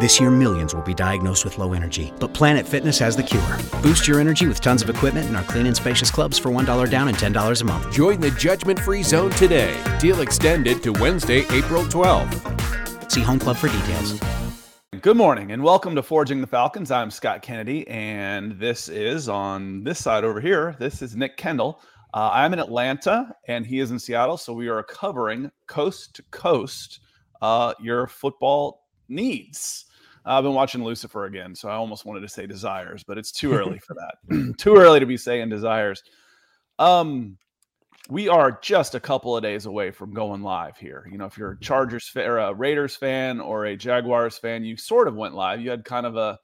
This year, millions will be diagnosed with low energy, but Planet Fitness has the cure. Boost your energy with tons of equipment in our clean and spacious clubs for $1 down and $10 a month. Join the judgment free zone today. Deal extended to Wednesday, April 12th. See Home Club for details. Good morning and welcome to Forging the Falcons. I'm Scott Kennedy, and this is on this side over here. This is Nick Kendall. Uh, I'm in Atlanta, and he is in Seattle, so we are covering coast to coast uh, your football needs. I've been watching Lucifer again, so I almost wanted to say desires, but it's too early for that. too early to be saying desires. Um, we are just a couple of days away from going live here. You know, if you're a Chargers fan or a Raiders fan or a Jaguars fan, you sort of went live. You had kind of a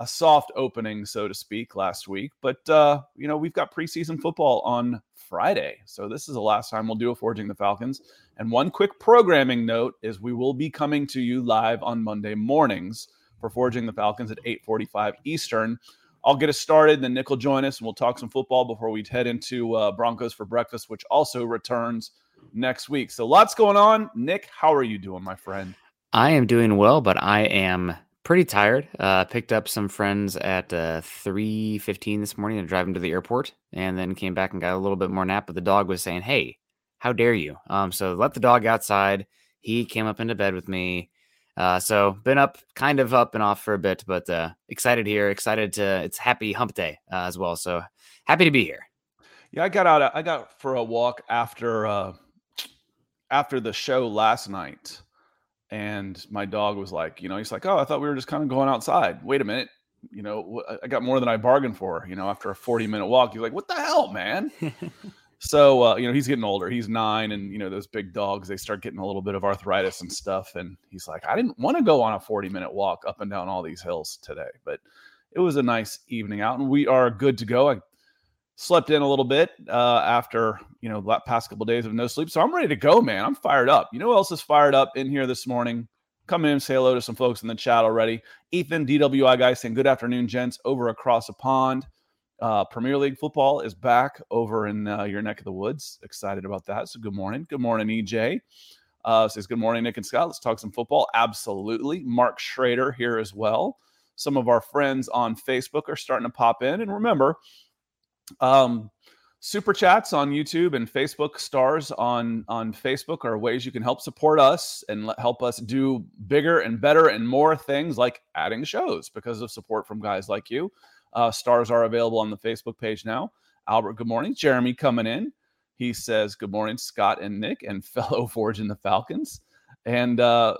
a soft opening, so to speak, last week. But uh, you know, we've got preseason football on Friday, so this is the last time we'll do a Forging the Falcons. And one quick programming note is we will be coming to you live on Monday mornings for Forging the Falcons at 8:45 Eastern. I'll get us started, then Nick will join us, and we'll talk some football before we head into uh, Broncos for breakfast, which also returns next week. So lots going on. Nick, how are you doing, my friend? I am doing well, but I am pretty tired. Uh, picked up some friends at uh, 3.15 this morning drive them to the airport, and then came back and got a little bit more nap. But the dog was saying, "Hey, how dare you?" Um, so let the dog outside. He came up into bed with me. Uh, so been up, kind of up and off for a bit, but uh, excited here. Excited to. It's happy hump day uh, as well. So happy to be here. Yeah, I got out. I got for a walk after uh, after the show last night, and my dog was like, you know, he's like, oh, I thought we were just kind of going outside. Wait a minute, you know, I got more than I bargained for. You know, after a forty minute walk, he's like, what the hell, man? So uh, you know he's getting older. He's nine, and you know those big dogs they start getting a little bit of arthritis and stuff. And he's like, I didn't want to go on a forty minute walk up and down all these hills today, but it was a nice evening out, and we are good to go. I slept in a little bit uh, after you know the past couple of days of no sleep, so I'm ready to go, man. I'm fired up. You know who else is fired up in here this morning? Come in, say hello to some folks in the chat already. Ethan DWI guy saying good afternoon, gents, over across the pond. Uh, Premier League football is back over in uh, your neck of the woods. Excited about that. So good morning. Good morning, EJ. Uh, says good morning, Nick and Scott. Let's talk some football. Absolutely. Mark Schrader here as well. Some of our friends on Facebook are starting to pop in. And remember, um, super chats on YouTube and Facebook stars on on Facebook are ways you can help support us and help us do bigger and better and more things like adding shows because of support from guys like you. Uh, stars are available on the Facebook page now. Albert, good morning. Jeremy coming in. He says, Good morning, Scott and Nick, and fellow Forge in the Falcons. And uh,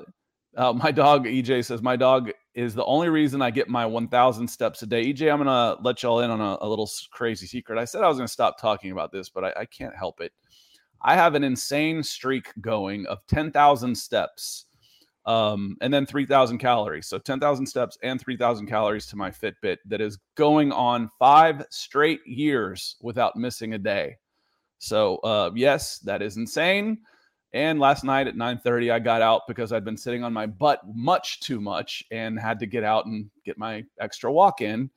uh, my dog, EJ, says, My dog is the only reason I get my 1,000 steps a day. EJ, I'm going to let y'all in on a, a, little crazy secret. I said I was going to stop talking about this, but I, I can't help it. I have an insane streak going of 10,000 steps um, and then 3,000 calories. So 10,000 steps and 3,000 calories to my Fitbit that is going on five straight years without missing a day. So uh, yes, that is insane. And last night at 9:30, I got out because I'd been sitting on my butt much too much and had to get out and get my extra walk in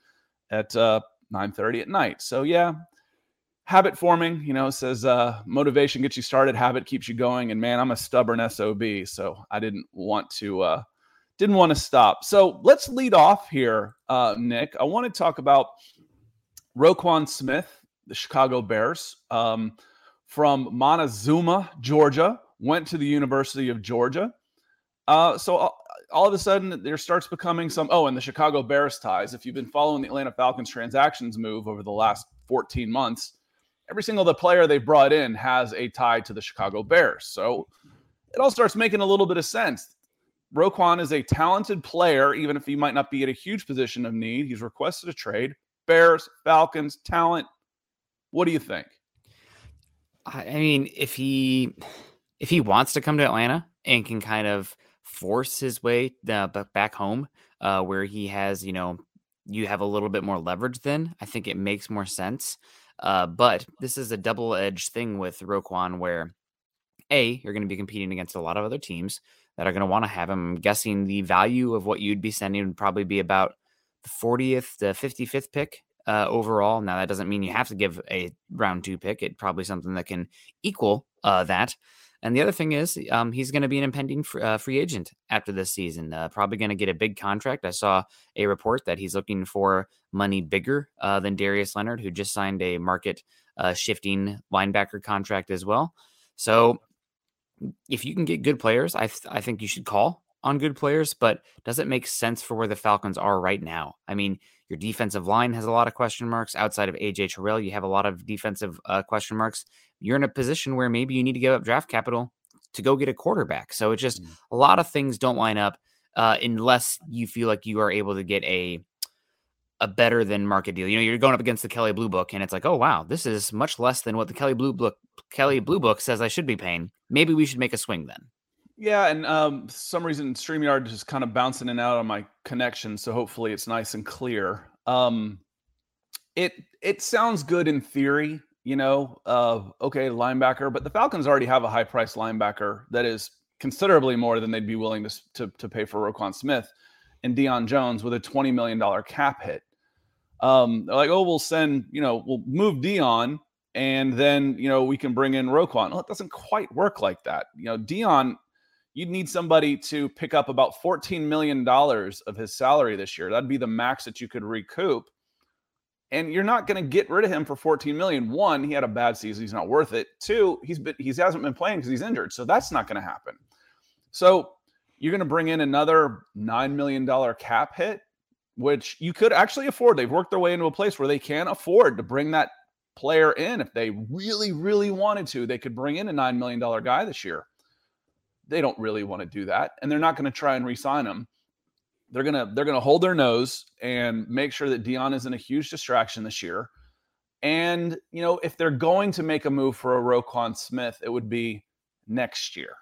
at uh, 9:30 at night. So yeah, habit forming you know says uh, motivation gets you started habit keeps you going and man i'm a stubborn sob so i didn't want to uh, didn't want to stop. So let's lead off here uh, nick. I want to talk about roquan smith the chicago bears um, from montezuma georgia went to the university of georgia. Uh, so all, all of a sudden there starts becoming some oh and the chicago bears ties. If you've been following the atlanta falcons transactions move over the last 14 months every single the player they brought in has a tie to the Chicago Bears. So it all starts making a little bit of sense. Roquan is a talented player, even if he might not be at a huge position of need. He's requested a trade. Bears, Falcons, talent. What do you think? I mean, if he if he wants to come to Atlanta and can kind of force his way uh, back home, uh, where he has, you know, you have a little bit more leverage, then I think it makes more sense. Uh, but this is a double edged thing with Roquan where A, you're going to be competing against a lot of other teams that are going to want to have him. I'm guessing the value of what you'd be sending would probably be about the 40th to 55th pick uh, overall. Now, that doesn't mean you have to give a round two pick. It's probably something that can equal uh, that. And the other thing is, um, he's going to be an impending fr- uh, free agent after this season. Uh, probably going to get a big contract. I saw a report that he's looking for money bigger uh, than Darius Leonard, who just signed a market uh, shifting linebacker contract as well. So if you can get good players, I, th- I think you should call on good players, but does it make sense for where the Falcons are right now? I mean, your defensive line has a lot of question marks. Outside of AJ Terrell, you have a lot of defensive uh, question marks. You're in a position where maybe you need to give up draft capital to go get a quarterback. So it's just mm. a lot of things don't line up uh, unless you feel like you are able to get a a better than market deal. You know, you're going up against the Kelley Blue Book, and it's like, oh wow, this is much less than what the Kelley Blue Book Kelley Blue Book says I should be paying. Maybe we should make a swing then. Yeah, and um, some reason StreamYard is kind of bouncing in and out on my connection, so hopefully it's nice and clear. Um, it it sounds good in theory, you know. Uh, okay, linebacker, but the Falcons already have a high price linebacker that is considerably more than they'd be willing to to, to pay for Roquan Smith and Deion Jones with a twenty million dollar cap hit um, like, oh, we'll send, you know, we'll move Deion and then, you know, we can bring in Roquan. Well, it doesn't quite work like that. You know, Deion, you'd need somebody to pick up about $14 million of his salary this year. That'd be the max that you could recoup. And you're not going to get rid of him for 14 million. One, he had a bad season. He's not worth it. Two, he's been, he hasn't been playing because he's injured. So that's not going to happen. So you're going to bring in another $9 million cap hit which you could actually afford. They've worked their way into a place where they can afford to bring that player in if they really, really wanted to. They could bring in a $9 million guy this year. They don't really want to do that, and they're not going to try and re-sign him. They're gonna they're gonna hold their nose and make sure that Deion isn't a huge distraction this year. And you know, if they're going to make a move for a Roquan Smith, it would be next year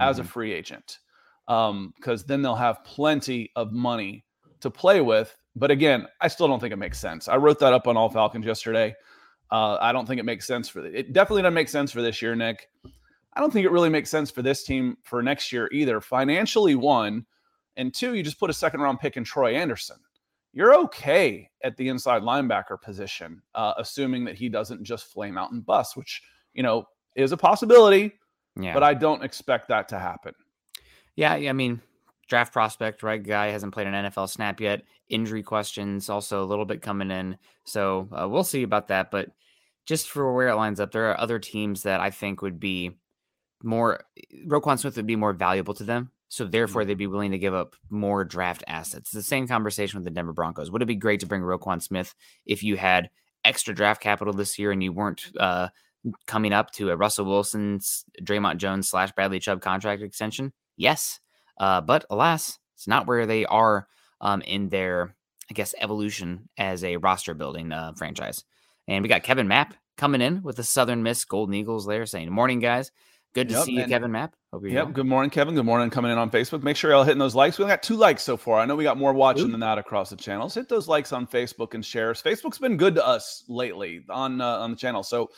mm-hmm. as a mm-hmm. free agent, because um, then they'll have plenty of money to play with. But again, I still don't think it makes sense. I wrote that up on All Falcons yesterday. Uh, I don't think it makes sense for the, it. Definitely doesn't make sense for this year, Nick. I don't think it really makes sense for this team for next year either. Financially, one, and two, you just put a second round pick in Troy Anderson. You're okay at the inside linebacker position, uh, assuming that he doesn't just flame out and bust, which you know is a possibility. Yeah. But I don't expect that to happen. Yeah, I mean, draft prospect, right? Guy hasn't played an NFL snap yet. Injury questions also a little bit coming in. So uh, we'll see about that. But just for where it lines up, there are other teams that I think would be more, Roquan Smith would be more valuable to them. So therefore, mm-hmm. they'd be willing to give up more draft assets. It's the same conversation with the Denver Broncos. Would it be great to bring Roquan Smith if you had extra draft capital this year and you weren't uh, coming up to a Russell Wilson's Dre'Mont Jones slash Bradley Chubb contract extension? Yes. Uh, but alas, it's not where they are um, in their, I guess, evolution as a roster building uh, franchise. And we got Kevin Mapp coming in with the Southern Miss Golden Eagles there saying, Morning, guys. Good to yep, see you, Kevin Mapp. Hope you're yep. Well. Good morning, Kevin. Good morning. Coming in on Facebook. Make sure y'all hitting those likes. We only got two likes so far. I know we got more watching Ooh. than that across the channels. Hit those likes on Facebook and shares. Facebook's been good to us lately on uh, on the channel. So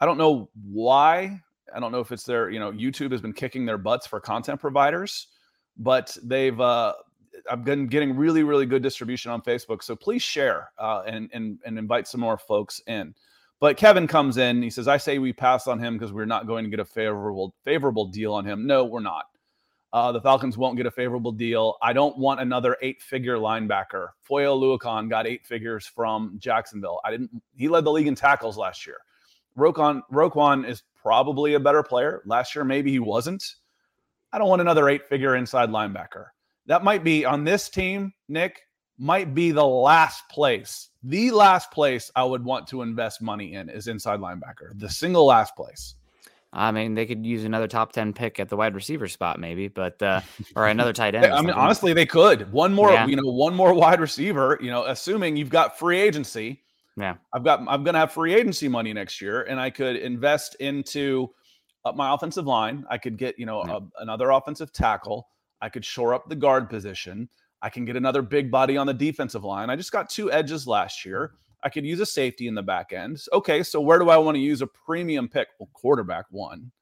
I don't know why. I don't know if it's their, you know, YouTube has been kicking their butts for content providers but they've uh, I've been getting really, really good distribution on Facebook. So please share uh, and, and and invite some more folks in. But Kevin comes in. He says, "I say we pass on him because we're not going to get a favorable favorable deal on him." No, we're not. Uh, the Falcons won't get a favorable deal. I don't want another eight-figure linebacker. Foye Oluokun got eight figures from Jacksonville. I didn't. He led the league in tackles last year. Roquan Roquan is probably a better player. Last year, maybe he wasn't. I don't want another eight figure inside linebacker. That might be on this team, Nick, might be the last place. The last place I would want to invest money in is inside linebacker, the single last place. I mean, they could use another top 10 pick at the wide receiver spot, maybe, but, uh, or another tight end. I mean, honestly, they could. One more, yeah. you know, one more wide receiver, you know, assuming you've got free agency. Yeah. I've got, I'm going to have free agency money next year and I could invest into, up my offensive line. I could get, you know, yeah. a, another offensive tackle. I could shore up the guard position. I can get another big body on the defensive line. I just got two edges last year. I could use a safety in the back end. Okay, so where do I want to use a premium pick? Well, quarterback one.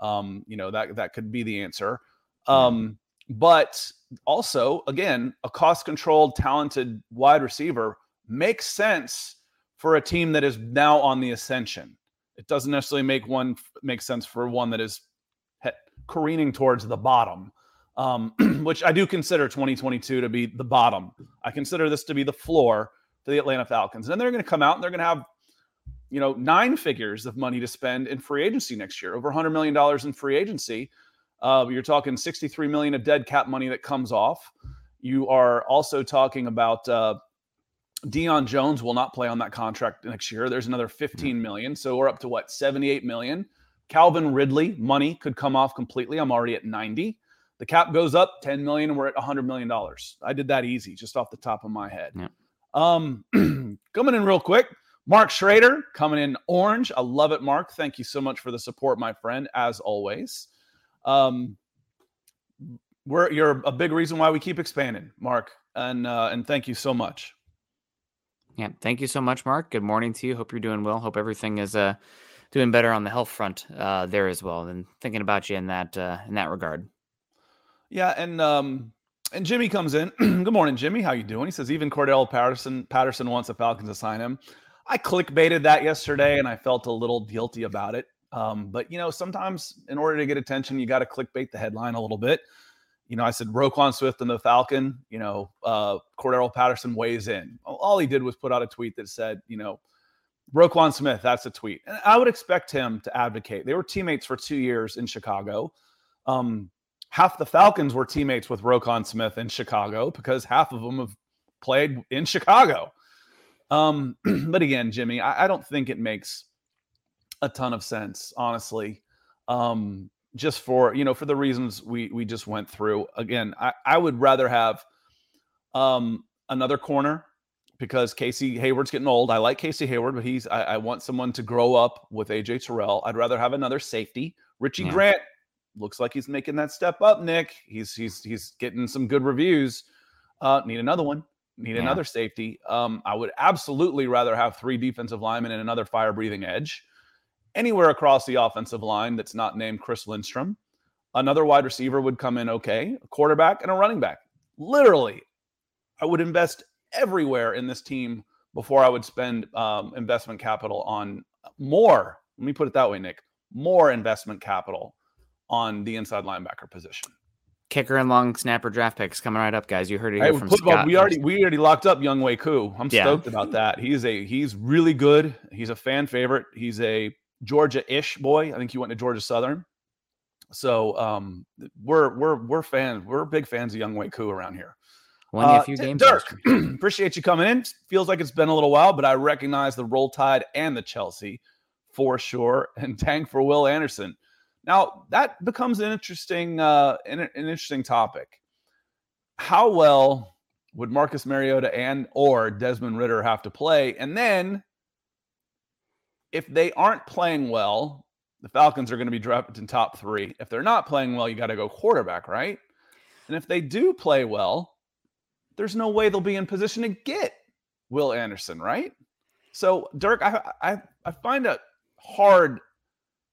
Um, you know, that that could be the answer. Um, but also, again, a cost-controlled, talented wide receiver makes sense for a team that is now on the ascension. It doesn't necessarily make one make sense for one that is careening towards the bottom, um, which I do consider 2022 to be the bottom. I consider this to be the floor for the Atlanta Falcons. And then they're going to come out and they're going to have, you know, nine figures of money to spend in free agency next year, over $100 million in free agency. Uh, you're talking 63 million of dead cap money that comes off. You are also talking about uh, Deion Jones will not play on that contract next year. There's another 15 million. So we're up to what, 78 million. Calvin Ridley money could come off completely. I'm already at 90. The cap goes up 10 million and we're at 100 million dollars. I did that easy just off the top of my head. Yeah. Um coming in real quick. Mark Schrader coming in orange. I love it, Mark. Thank you so much for the support, my friend, as always. Um, we're you're a big reason why we keep expanding, Mark, and uh, and thank you so much. Yeah, thank you so much, Mark. Good morning to you. Hope you're doing well. Hope everything is uh doing better on the health front uh there as well. And thinking about you in that uh in that regard. Yeah, and um and Jimmy comes in. Good morning, Jimmy. How you doing? He says even Cordarrelle Patterson Patterson wants the Falcons to sign him. I clickbaited that yesterday, and I felt a little guilty about it. Um, but you know, sometimes in order to get attention, you got to clickbait the headline a little bit. You know, I said Roquan Swift and the Falcon. You know, uh, Cordarrelle Patterson weighs in. All he did was put out a tweet that said, you know, Roquan Smith. That's a tweet, and I would expect him to advocate. They were teammates for two years in Chicago. Um, half the Falcons were teammates with Roquan Smith in Chicago because half of them have played in Chicago. Um, but again, Jimmy, I, I don't think it makes a ton of sense, honestly. Um, just for you know, for the reasons we we just went through. Again, I, I would rather have um another corner because Casey Hayward's getting old. I like Casey Hayward, but he's I, I want someone to grow up with AJ Terrell. I'd rather have another safety. Richie Yeah. Grant looks like he's making that step up, Nick. He's he's he's getting some good reviews. Uh, need another one. Need Yeah. another safety. Um, I would absolutely rather have three defensive linemen and another fire breathing edge anywhere across the offensive line that's not named Chris Lindstrom. Another wide receiver would come in okay, a quarterback and a running back. Literally, I would invest everywhere in this team before I would spend um, investment capital on more. Let me put it that way, Nick. More investment capital on the inside linebacker position. Kicker and long snapper draft picks coming right up, guys. You heard it Hey, here from football, Scott. we already we already locked up Younghoe Koo. I'm Yeah. stoked about that. He's a he's really good. He's a fan favorite. He's a Georgia-ish boy. I think he went to Georgia Southern. So um, we're we're we're fans. We're big fans of Younghoe Koo around here. won Uh, a few games. Dirk, appreciate you coming in. Feels like it's been a little while, but I recognize the Roll Tide and the Chelsea for sure, and tank for Will Anderson. Now that becomes an interesting, uh, an, an interesting topic. How well would Marcus Mariota and or Desmond Ridder have to play, and then if they aren't playing well, the Falcons are going to be dropped in top three. If they're not playing well, you got to go quarterback, right? And if they do play well, there's no way they'll be in position to get Will Anderson, right? So, Dirk, I I, I find it hard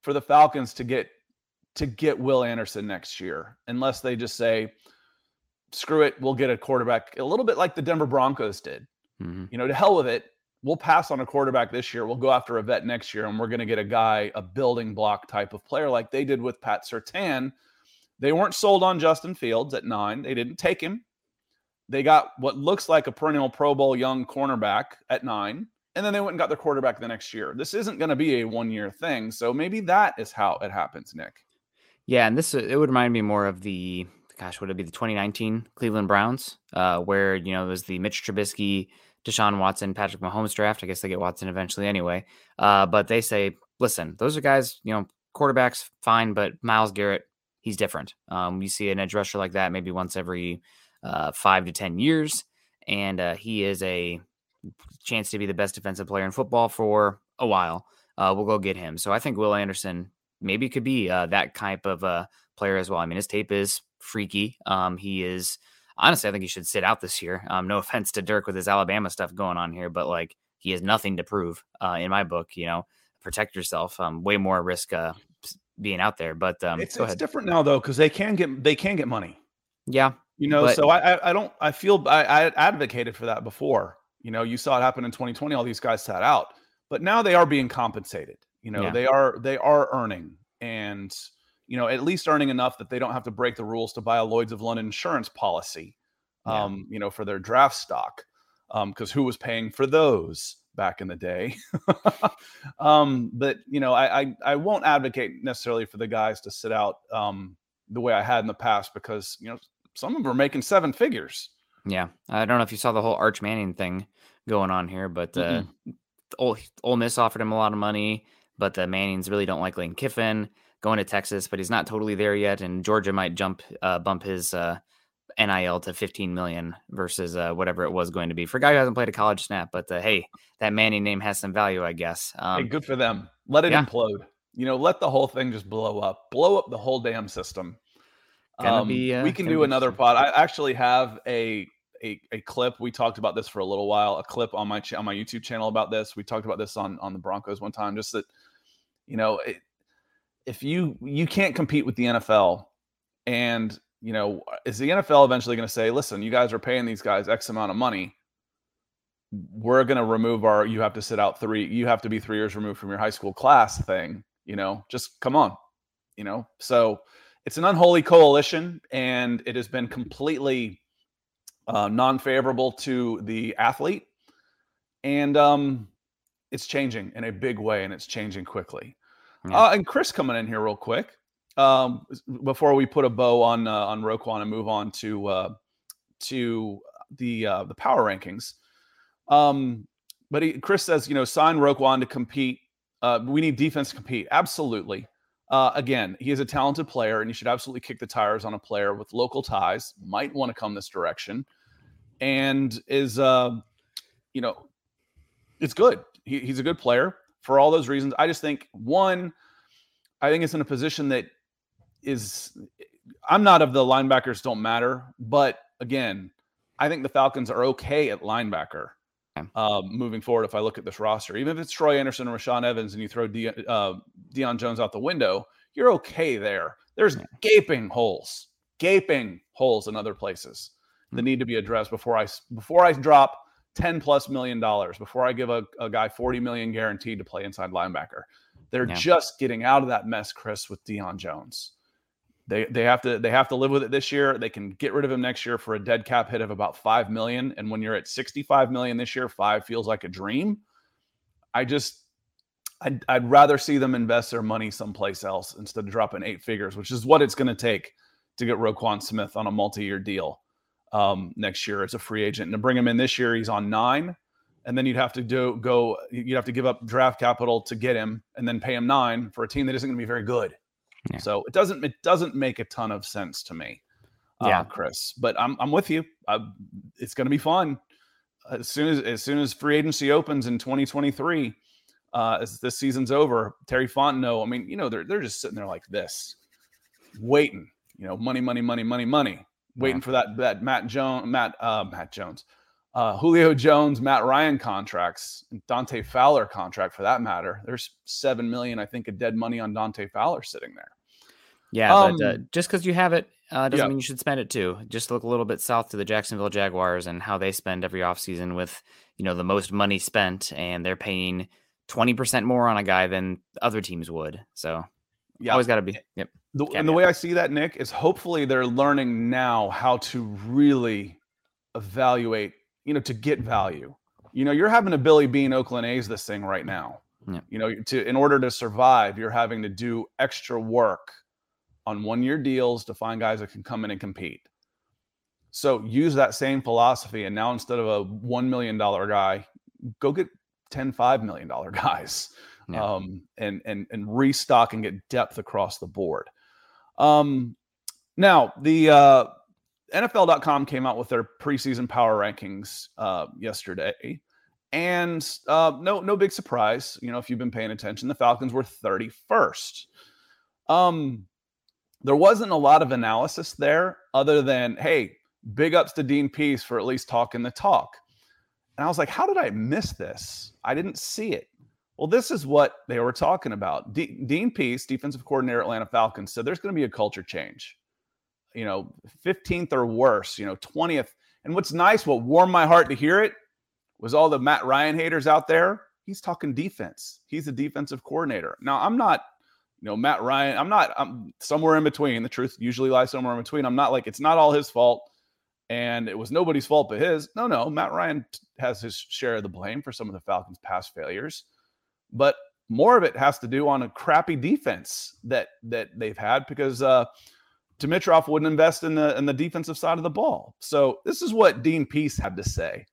for the Falcons to get to get Will Anderson next year, unless they just say, "Screw it, we'll get a quarterback." A little bit like the Denver Broncos did. Mhm. You know, to hell with it. We'll pass on a quarterback this year. We'll go after a vet next year, and we're going to get a guy, a building block type of player, like they did with Pat Surtain. They weren't sold on Justin Fields at nine. They didn't take him. They got what looks like a perennial Pro Bowl young cornerback at nine, and then they went and got their quarterback the next year. This isn't going to be a one year thing. So maybe that is how it happens, Nick. Yeah, and this uh, it would remind me more of the gosh, would it be the 2019 Cleveland Browns, uh, where you know it was the Mitch Trubisky, Deshaun Watson, Patrick Mahomes draft. I guess they get Watson eventually anyway. Uh, but they say, listen, those are guys, you know, quarterbacks fine, but Myles Garrett, he's different. Um, you see an edge rusher like that maybe once every uh, five to ten years, and uh, he is a chance to be the best defensive player in football for a while. Uh, we'll go get him. So I think Will Anderson maybe it could be uh, that type of uh, player as well. I mean, his tape is freaky. Um, he is honestly, I think he should sit out this year. Um, no offense to Dirk with his Alabama stuff going on here, but like he has nothing to prove uh, in my book. You know, protect yourself. Um, way more risk uh, being out there. But um, it's it's different now though because they can get they can get money. Yeah, You know, But- so I, I I don't I feel I, I advocated for that before. You know, you saw it happen in 2020. All these guys sat out, but now they are being compensated. You know, Yeah. they are they are earning, and you know, at least earning enough that they don't have to break the rules to buy a Lloyd's of London insurance policy, Yeah. um, you know, for their draft stock. Because who was paying for those back in the day? um, but you know, I, I I won't advocate necessarily for the guys to sit out um, the way I had in the past because you know some of them are making seven figures. Yeah, I don't know if you saw the whole Arch Manning thing going on here, but uh, Ole, Ole Miss offered him a lot of money, but the Mannings really don't like Lane Kiffin going to Texas, but he's not totally there yet, and Georgia might jump uh, bump his uh, NIL to 15 million versus uh, whatever it was going to be for a guy who hasn't played a college snap. But uh, hey, that Manning name has some value, I guess. Um, hey, good for them. Let it yeah. implode. You know, let the whole thing just blow up. Blow up the whole damn system. Um, be, uh, we can do another pod. I actually have a, a a clip. We talked about this for a little while. A clip on my cha- on my YouTube channel about this. We talked about this on on the Broncos one time. Just that, you know, it, if you you can't compete with the NFL, and you know, is the NFL eventually going to say, listen, you guys are paying these guys X amount of money. We're going to remove our. You have to sit out three. You have to be three years removed from your high school class thing. You know, just come on. You know, so it's an unholy coalition, and it has been completely uh, non-favorable to the athlete, and um, it's changing in a big way, and it's changing quickly. Yeah. Uh, and Chris coming in here real quick um, before we put a bow on uh, on Roquan and move on to uh, to the uh, the power rankings. Um, but he, Chris says, you know, sign Roquan to compete. Uh, we need defense to compete. Absolutely. Uh, again, he is a talented player, and you should absolutely kick the tires on a player with local ties. Might want to come this direction, and is uh, you know, it's good. He, he's a good player for all those reasons. I just think one, I think it's in a position that is. I'm not of the linebackers don't matter, but again, I think the Falcons are okay at linebacker um, moving forward. If I look at this roster, even if it's Troy Anderson or Rashaan Evans, and you throw De- uh, Deion Jones out the window, you're okay there. There's Yeah. gaping holes, gaping holes in other places that Hmm. need to be addressed before I before I drop 10 plus million dollars before I give a, a guy 40 million guaranteed to play inside linebacker. They're Yeah. just getting out of that mess, Chris, with Deion Jones. They they have to they have to live with it this year. They can get rid of him next year for a dead cap hit of about five million. And when you're at 65 million this year, five feels like a dream. I just I'd, I'd rather see them invest their money someplace else instead of dropping eight figures, which is what it's going to take to get Roquan Smith on a multi-year deal um, next year as a free agent. And to bring him in this year, he's on nine, and then you'd have to do go. You'd have to give up draft capital to get him, and then pay him nine for a team that isn't going to be very good. Yeah. So it doesn't it doesn't make a ton of sense to me, uh, Yeah. Chris. But I'm I'm with you. I, it's going to be fun as soon as as soon as free agency opens in 2023. Uh, as this season's over, Terry Fontenot. I mean, you know, they're they're just sitting there like this, waiting. You know, money, money, money, money, money, waiting Yeah. for that that Matt Jones, Matt uh, Matt Jones, uh, Julio Jones, Matt Ryan contracts, Dante Fowler contract for that matter. There's seven million, I think, of dead money on Dante Fowler sitting there. Yeah, but uh, Um, just because you have it uh, doesn't yeah. mean you should spend it too. Just look a little bit south to the Jacksonville Jaguars and how they spend every offseason with, you know, the most money spent, and they're paying 20% more on a guy than other teams would. So Yeah, always got to be. Yep. The, and the way I see that, Nick, is hopefully they're learning now how to really evaluate, you know, to get value. You know, you're having a Billy Beane Oakland A's this thing right now. Yeah. You know, to in order to survive, you're having to do extra work on one year deals to find guys that can come in and compete. So use that same philosophy. And now instead of a $1 million guy, go get 10, $5 million guys Yeah. um, and and and restock and get depth across the board. Um, now the uh, NFL.com came out with their preseason power rankings uh, yesterday, and uh, no no big surprise. You know, if you've been paying attention, the Falcons were 31st. Um, there wasn't a lot of analysis there, other than hey, big ups to Dean Pees for at least talking the talk. And I was like, how did I miss this? I didn't see it. Well, this is what they were talking about. D- Dean Pees, defensive coordinator, Atlanta Falcons, said there's going to be a culture change. You know, 15th or worse, you know, 20th. And what's nice, what warmed my heart to hear it, was all the Matt Ryan haters out there. He's talking defense. He's a defensive coordinator. Now, I'm not You know, Matt Ryan, I'm not, I'm somewhere in between. The truth usually lies somewhere in between. I'm not like, it's not all his fault and it was nobody's fault but his. No, no, Matt Ryan has his share of the blame for some of the Falcons' past failures, but more of it has to do on a crappy defense that that they've had because uh, Dimitroff wouldn't invest in the in the defensive side of the ball. So this is what Dean Pees had to say.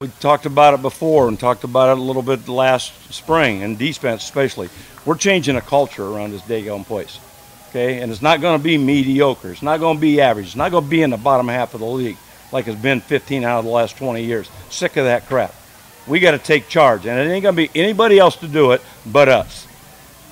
We talked about it before and talked about it a little bit last spring and defense especially. We're changing a culture around this daggone place. Okay, and it's not going to be mediocre. It's not going to be average. It's not going to be in the bottom half of the league like it's been 15 out of the last 20 years. Sick of that crap. We got to take charge, and it ain't going to be anybody else to do it but us.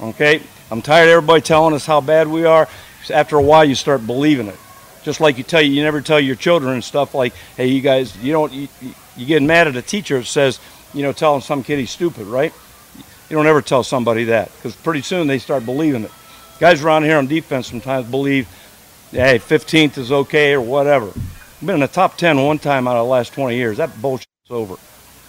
Okay, I'm tired of everybody telling us how bad we are. After a while, you start believing it. Just like you tell you, you never tell your children and stuff like, "Hey, you guys, you don't, you, you get mad at a teacher that says, you know, telling some kid he's stupid, right? You don't ever tell somebody that because pretty soon they start believing it. Guys around here on defense sometimes believe, hey, 15th is okay or whatever. I've been in the top 10 one time out of the last 20 years. That bullshit's over.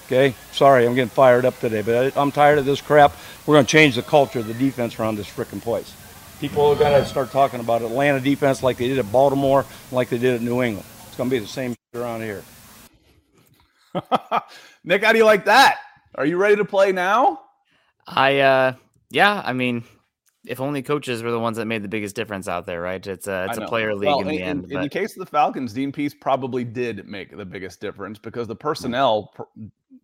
Okay? Sorry, I'm getting fired up today, but I'm tired of this crap. We're going to change the culture of the defense around this freaking place. People got to start talking about Atlanta defense like they did at Baltimore, like they did at New England. It's going to be the same around here. Nick, how do you like that? Are you ready to play now? I, uh, yeah, I mean, if only coaches were the ones that made the biggest difference out there, right? It's uh, a it's a player league well, in, in the end. In, in, the case of the Falcons, Dean Pees probably did make the biggest difference because the mm. personnel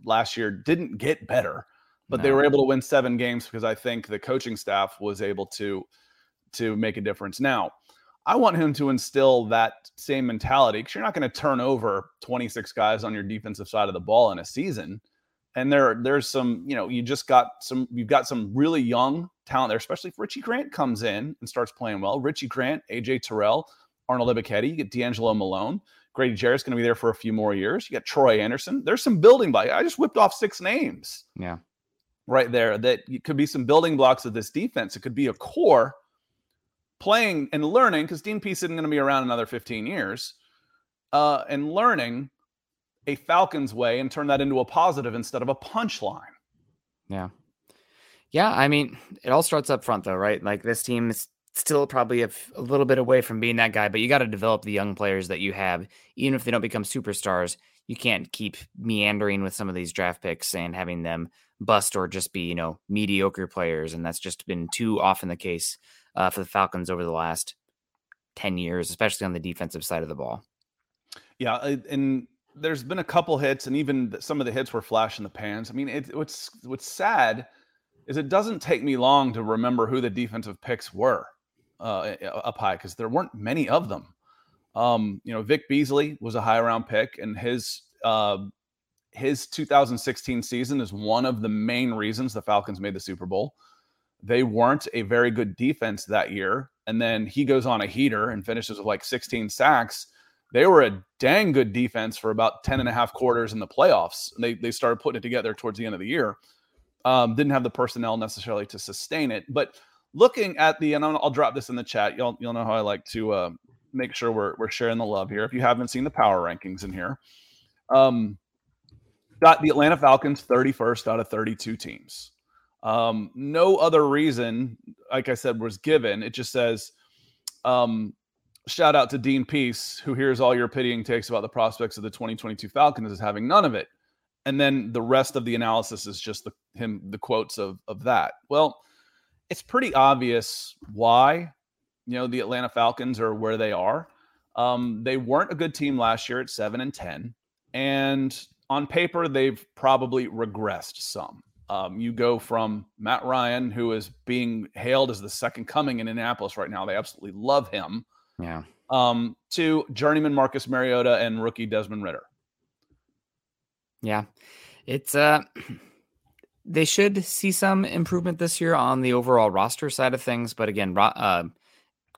last year didn't get better, but no. they were able to win seven games because I think the coaching staff was able to to make a difference. Now, I want him to instill that same mentality because you're not going to turn over 26 guys on your defensive side of the ball in a season and there there's some you know you just got some you've got some really young talent there especially if richie grant comes in and starts playing well. Richie grant aj terrell arnold ebiketie you get d'angelo malone. Grady jarrett's going to be there for a few more years. You got troy anderson. There's some building by i just whipped off six names yeah. right there that could be some building blocks of this defense. It could be a core playing and learning because dean pees isn't going to be around another 15 years uh, and learning a Falcons way and turn that into a positive instead of a punchline. Yeah. Yeah. I mean, it all starts up front, though, right? Like this team is still probably a, a little bit away from being that guy, but you got to develop the young players that you have. Even if they don't become superstars, you can't keep meandering with some of these draft picks and having them bust or just be, you know, mediocre players. And that's just been too often the case uh, for the Falcons over the last 10 years, especially on the defensive side of the ball. Yeah. And there's been a couple hits, and even some of the hits were flash in the pans. I mean, it, what's what's sad is it doesn't take me long to remember who the defensive picks were uh, up high because there weren't many of them. Um, you know, Vic Beasley was a high round pick, and his uh, his 2016 season is one of the main reasons the Falcons made the Super Bowl. They weren't a very good defense that year, and then he goes on a heater and finishes with like 16 sacks they were a dang good defense for about 10 and a half quarters in the playoffs. They, they started putting it together towards the end of the year. Um, didn't have the personnel necessarily to sustain it. But looking at the, and I'll, drop this in the chat. You'll, you'll know how I like to uh, make sure we're, we're sharing the love here. If you haven't seen the power rankings in here, um, got the Atlanta Falcons 31st out of 32 teams. Um, no other reason, like I said, was given. It just says um, shout out to Dean Pees, who hears all your pitying takes about the prospects of the 2022 Falcons, is having none of it. And then the rest of the analysis is just the him the quotes of of that. Well, it's pretty obvious why you know the Atlanta Falcons are where they are. Um, they weren't a good team last year at seven and ten, and on paper they've probably regressed some. Um, you go from Matt Ryan, who is being hailed as the second coming in Indianapolis right now. They absolutely love him yeah. Um, to journeyman Marcus Mariota and rookie Desmond Ridder. Yeah. It's uh they should see some improvement this year on the overall roster side of things, but again, uh,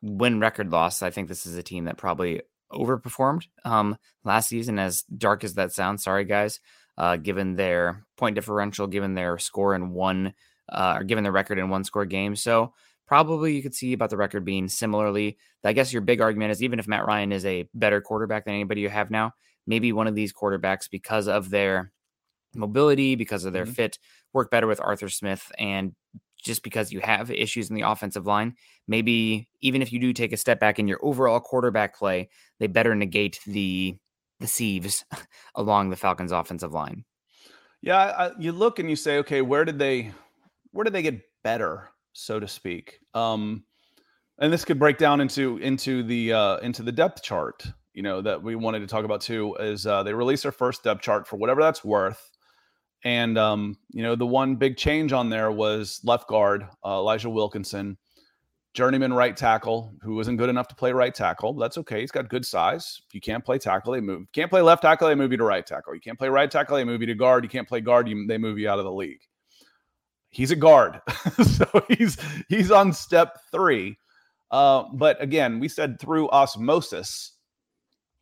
win record loss, I think this is a team that probably overperformed um last season as dark as that sounds. Sorry guys. Uh given their point differential, given their score in one uh or given their record in one score game. So probably you could see about the record being similarly. I guess your big argument is even if Matt Ryan is a better quarterback than anybody you have now, maybe one of these quarterbacks, because of their mobility, because of their mm-hmm. fit, work better with Arthur Smith and just because you have issues in the offensive line, maybe even if you do take a step back in your overall quarterback play, they better negate the the sieves along the Falcons' offensive line. Yeah, I, you look and you say, okay, where did they where did they get better, so to speak? Um, and this could break down into into the uh, into the depth chart. You know that we wanted to talk about too is uh, they released their first depth chart for whatever that's worth, and um, you know the one big change on there was left guard uh, Elijah Wilkinson, journeyman right tackle who wasn't good enough to play right tackle. That's okay. He's got good size. If you can't play tackle, they move. Can't play left tackle, they move you to right tackle. You can't play right tackle, they move you to guard. You can't play guard, you, they move you out of the league. He's a guard, so he's he's on step three uh, but again, we said through osmosis,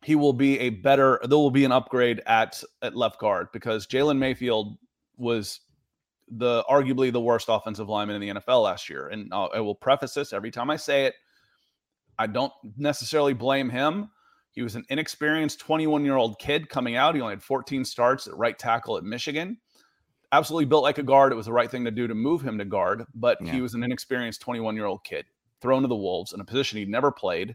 he will be a better. There will be an upgrade at at left guard because Jalen Mayfield was the arguably the worst offensive lineman in the NFL last year. And I'll, I will preface this every time I say it. I don't necessarily blame him. He was an inexperienced 21 year old kid coming out. He only had 14 starts at right tackle at Michigan. Absolutely built like a guard. It was the right thing to do to move him to guard, but yeah. he was an inexperienced 21 year old kid thrown to the Wolves in a position he'd never played,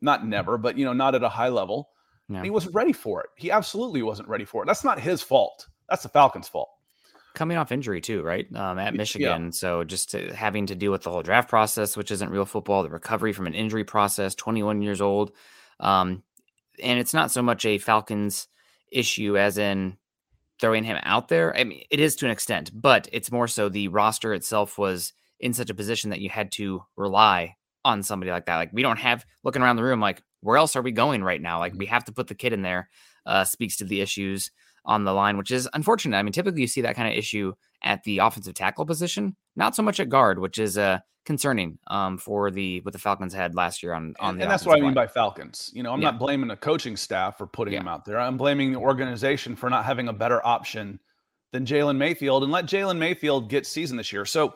not never, but you know, not at a high level. Yeah. He wasn't ready for it. He absolutely wasn't ready for it. That's not his fault. That's the Falcons' fault. Coming off injury too, right? Um, at Michigan, yeah. so just to, having to deal with the whole draft process, which isn't real football, the recovery from an injury process. Twenty-one years old, um, and it's not so much a Falcons issue as in throwing him out there. I mean, it is to an extent, but it's more so the roster itself was in such a position that you had to rely on somebody like that. Like we don't have looking around the room, like where else are we going right now? Like we have to put the kid in there. Uh, speaks to the issues on the line, which is unfortunate. I mean, typically you see that kind of issue at the offensive tackle position, not so much at guard, which is uh, concerning um, for the what the Falcons had last year on on the. And that's what I mean line. by Falcons. You know, I'm yeah. not blaming the coaching staff for putting yeah. him out there. I'm blaming the organization for not having a better option than Jalen Mayfield and let Jalen Mayfield get season this year. So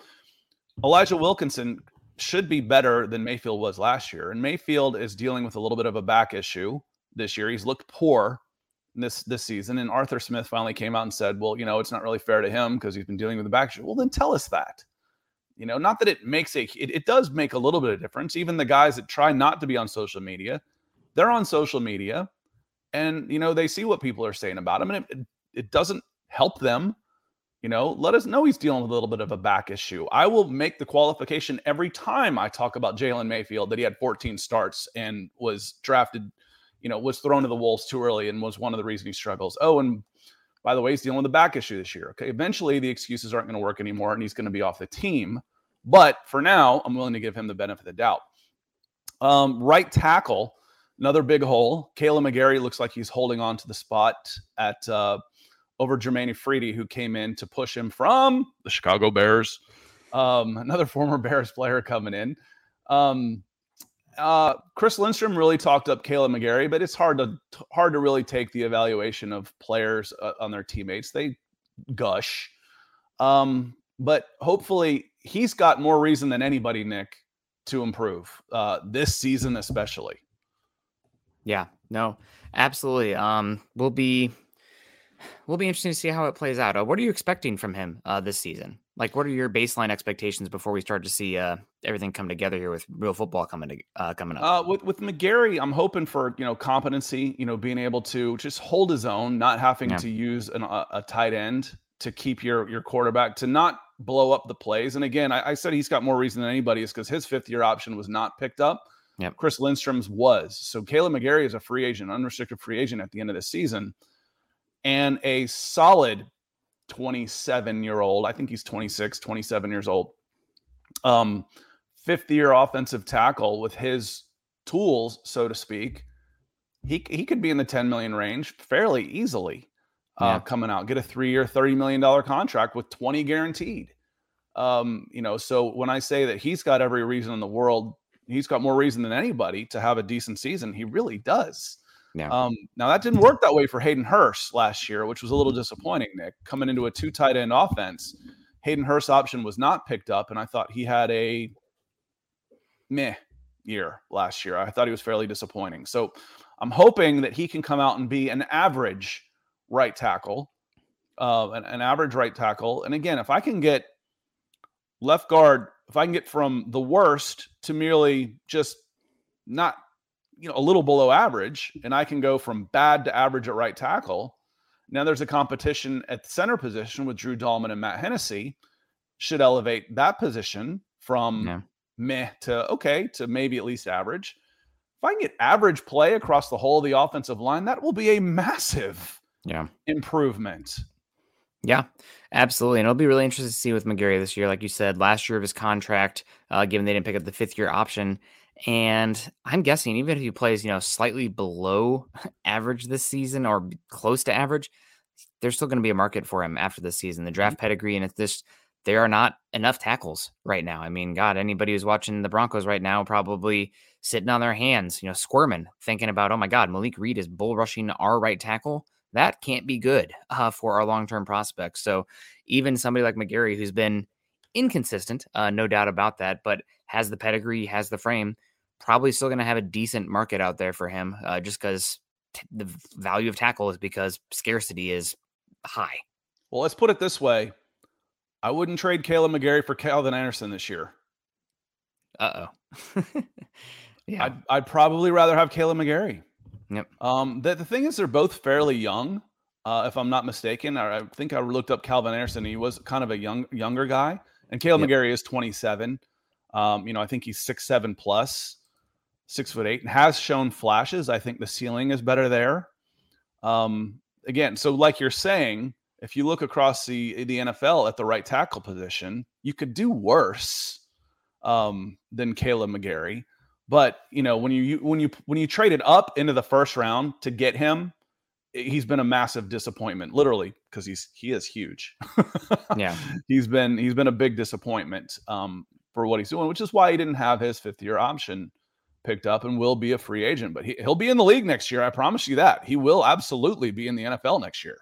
Elijah Wilkinson should be better than Mayfield was last year. And Mayfield is dealing with a little bit of a back issue this year. He's looked poor this this season. And Arthur Smith finally came out and said, well, you know, it's not really fair to him because he's been dealing with the back issue. Well, then tell us that. You know, not that it makes a it, it does make a little bit of difference. Even the guys that try not to be on social media, they're on social media and you know they see what people are saying about him and it, it doesn't help them you know, let us know he's dealing with a little bit of a back issue. I will make the qualification every time I talk about Jalen Mayfield that he had 14 starts and was drafted, you know, was thrown to the Wolves too early and was one of the reasons he struggles. Oh, and by the way, he's dealing with a back issue this year. Okay. Eventually the excuses aren't going to work anymore and he's going to be off the team. But for now, I'm willing to give him the benefit of the doubt. Um, right tackle, another big hole. Kaleb McGary looks like he's holding on to the spot at uh, over Germain Ifedi, who came in to push him from the Chicago Bears. Um, another former Bears player coming in. Um, uh, Chris Lindstrom really talked up Kaleb McGary, but it's hard to hard to really take the evaluation of players uh, on their teammates. They gush, um, but hopefully he's got more reason than anybody, Nick, to improve uh, this season, especially. Yeah, no, absolutely. Um, we'll be we'll be interesting to see how it plays out. Uh, what are you expecting from him uh, this season? Like, what are your baseline expectations before we start to see uh, everything come together here with real football coming to, uh, coming up? Uh, with with McGary, I'm hoping for you know competency. You know, being able to just hold his own, not having yeah. to use an, a, a, tight end to keep your your quarterback to not blow up the plays. And again, I, I said he's got more reason than anybody is because his fifth year option was not picked up. Yep. Chris Lindstrom's was. So Kaleb McGary is a free agent, unrestricted free agent at the end of the season and a solid 27 year old, I think he's 26, 27 years old, um, fifth year offensive tackle with his tools, so to speak. He, he could be in the 10 million range fairly easily uh, yeah. coming out, get a three year, $30 million contract with 20 guaranteed. Um, you know, so when I say that he's got every reason in the world, he's got more reason than anybody to have a decent season. He really does. Yeah. Um, now that didn't work that way for Hayden Hurst last year, which was a little disappointing. Nick coming into a two tight end offense, Hayden Hurst option was not picked up, and I thought he had a meh year last year. I thought he was fairly disappointing. So I'm hoping that he can come out and be an average right tackle, uh, an, an average right tackle. And again, if I can get left guard, if I can get from the worst to merely just not, you know, a little below average, and I can go from bad to average at right tackle. Now there's a competition at the center position with Drew Dalman and Matt Hennessy. Should elevate that position from Yeah. meh to okay to maybe at least average. If I can get average play across the whole of the offensive line, that will be a massive Yeah. improvement. Yeah, absolutely. And it'll be really interesting to see with McGary this year. Like you said, last year of his contract, uh, given they didn't pick up the fifth year option. And I'm guessing even if he plays, you know, slightly below average this season or close to average, there's still going to be a market for him after this season. The draft pedigree and it's this there are not enough tackles right now. I mean, God, anybody who's watching the Broncos right now probably sitting on their hands, you know, squirming, thinking about, oh my God, Malik Reed is bull rushing our right tackle. That can't be good uh, for our long term prospects. So even somebody like McGary, who's been inconsistent, uh, no doubt about that, but has the pedigree, has the frame, probably still going to have a decent market out there for him uh, just because t- the value of tackle is because scarcity is high. Well, let's put it this way. I wouldn't trade Kaleb McGary for Calvin Anderson this year. Uh oh. yeah. I'd, I'd probably rather have Kaleb McGary. Yep. Um, the, the thing is, they're both fairly young, uh, if I'm not mistaken. I, I think I looked up Calvin Anderson. He was kind of a young younger guy, and Kaleb Yep. McGary is 27. Um, you know, I think he's six seven plus, six foot eight, and has shown flashes. I think the ceiling is better there. Um, again, so like you're saying, if you look across the the NFL at the right tackle position, you could do worse um, than Kaleb McGary. But you know, when you, you when you when you traded up into the first round to get him, he's been a massive disappointment, literally, because he's he is huge. Yeah. he's been he's been a big disappointment um, for what he's doing, which is why he didn't have his fifth year option picked up and will be a free agent. But he, he'll be in the league next year. I promise you that. He will absolutely be in the NFL next year.